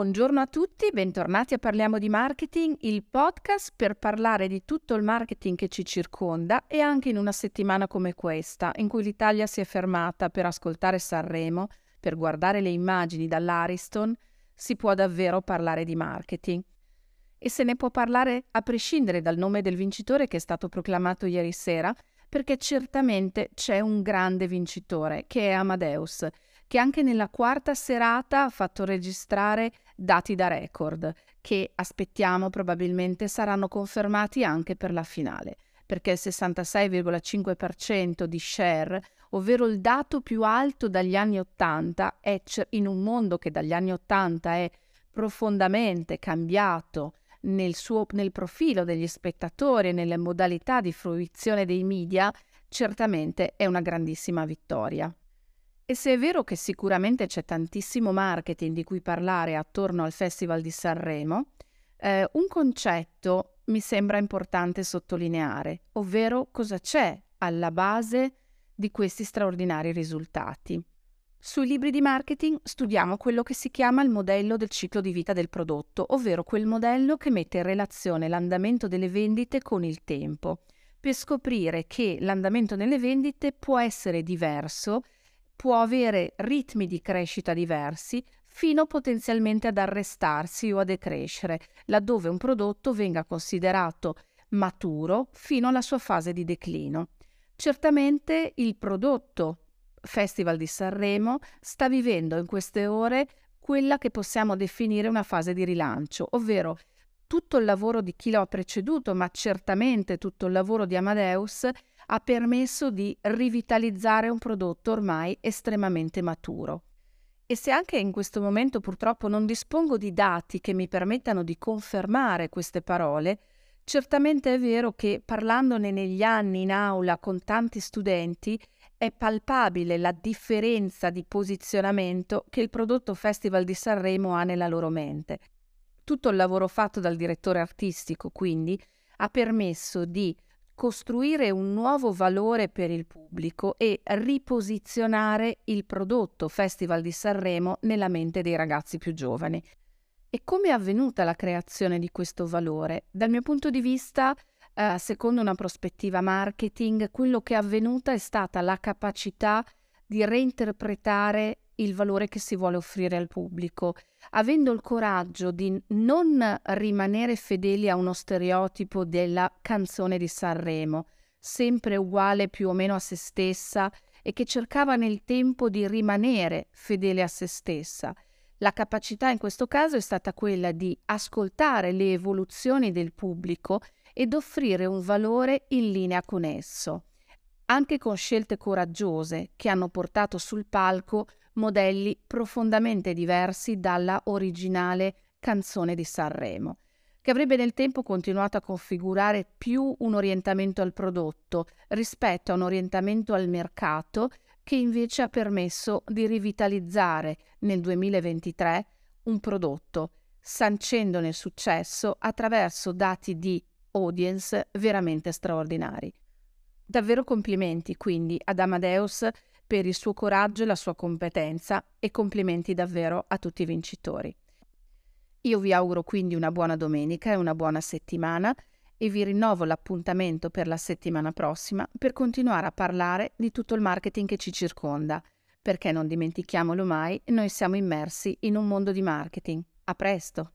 Buongiorno a tutti, bentornati a Parliamo di Marketing, il podcast per parlare di tutto il marketing che ci circonda e anche in una settimana come questa, in cui l'Italia si è fermata per ascoltare Sanremo, per guardare le immagini dall'Ariston, si può davvero parlare di marketing. E se ne può parlare a prescindere dal nome del vincitore che è stato proclamato ieri sera, perché certamente c'è un grande vincitore, che è Amadeus che anche nella quarta serata ha fatto registrare dati da record, che aspettiamo probabilmente saranno confermati anche per la finale, perché il 66,5% di share, ovvero il dato più alto dagli anni 80, è in un mondo che dagli anni 80 è profondamente cambiato nel, suo, nel profilo degli spettatori e nelle modalità di fruizione dei media, certamente è una grandissima vittoria. E se è vero che sicuramente c'è tantissimo marketing di cui parlare attorno al Festival di Sanremo, eh, un concetto mi sembra importante sottolineare, ovvero cosa c'è alla base di questi straordinari risultati. Sui libri di marketing studiamo quello che si chiama il modello del ciclo di vita del prodotto, ovvero quel modello che mette in relazione l'andamento delle vendite con il tempo, per scoprire che l'andamento delle vendite può essere diverso può avere ritmi di crescita diversi fino potenzialmente ad arrestarsi o a decrescere, laddove un prodotto venga considerato maturo fino alla sua fase di declino. Certamente il prodotto Festival di Sanremo sta vivendo in queste ore quella che possiamo definire una fase di rilancio, ovvero tutto il lavoro di chi lo ha preceduto, ma certamente tutto il lavoro di Amadeus ha permesso di rivitalizzare un prodotto ormai estremamente maturo. E se anche in questo momento purtroppo non dispongo di dati che mi permettano di confermare queste parole, certamente è vero che parlandone negli anni in aula con tanti studenti è palpabile la differenza di posizionamento che il prodotto Festival di Sanremo ha nella loro mente. Tutto il lavoro fatto dal direttore artistico, quindi, ha permesso di costruire un nuovo valore per il pubblico e riposizionare il prodotto Festival di Sanremo nella mente dei ragazzi più giovani. E come è avvenuta la creazione di questo valore? Dal mio punto di vista, eh, secondo una prospettiva marketing, quello che è avvenuta è stata la capacità di reinterpretare il valore che si vuole offrire al pubblico, avendo il coraggio di non rimanere fedeli a uno stereotipo della canzone di Sanremo, sempre uguale più o meno a se stessa e che cercava nel tempo di rimanere fedele a se stessa. La capacità in questo caso è stata quella di ascoltare le evoluzioni del pubblico ed offrire un valore in linea con esso, anche con scelte coraggiose che hanno portato sul palco modelli profondamente diversi dalla originale canzone di Sanremo, che avrebbe nel tempo continuato a configurare più un orientamento al prodotto rispetto a un orientamento al mercato che invece ha permesso di rivitalizzare nel 2023 un prodotto, sancendone il successo attraverso dati di audience veramente straordinari. Davvero complimenti quindi ad Amadeus per il suo coraggio e la sua competenza e complimenti davvero a tutti i vincitori. Io vi auguro quindi una buona domenica e una buona settimana e vi rinnovo l'appuntamento per la settimana prossima per continuare a parlare di tutto il marketing che ci circonda, perché non dimentichiamolo mai, noi siamo immersi in un mondo di marketing. A presto!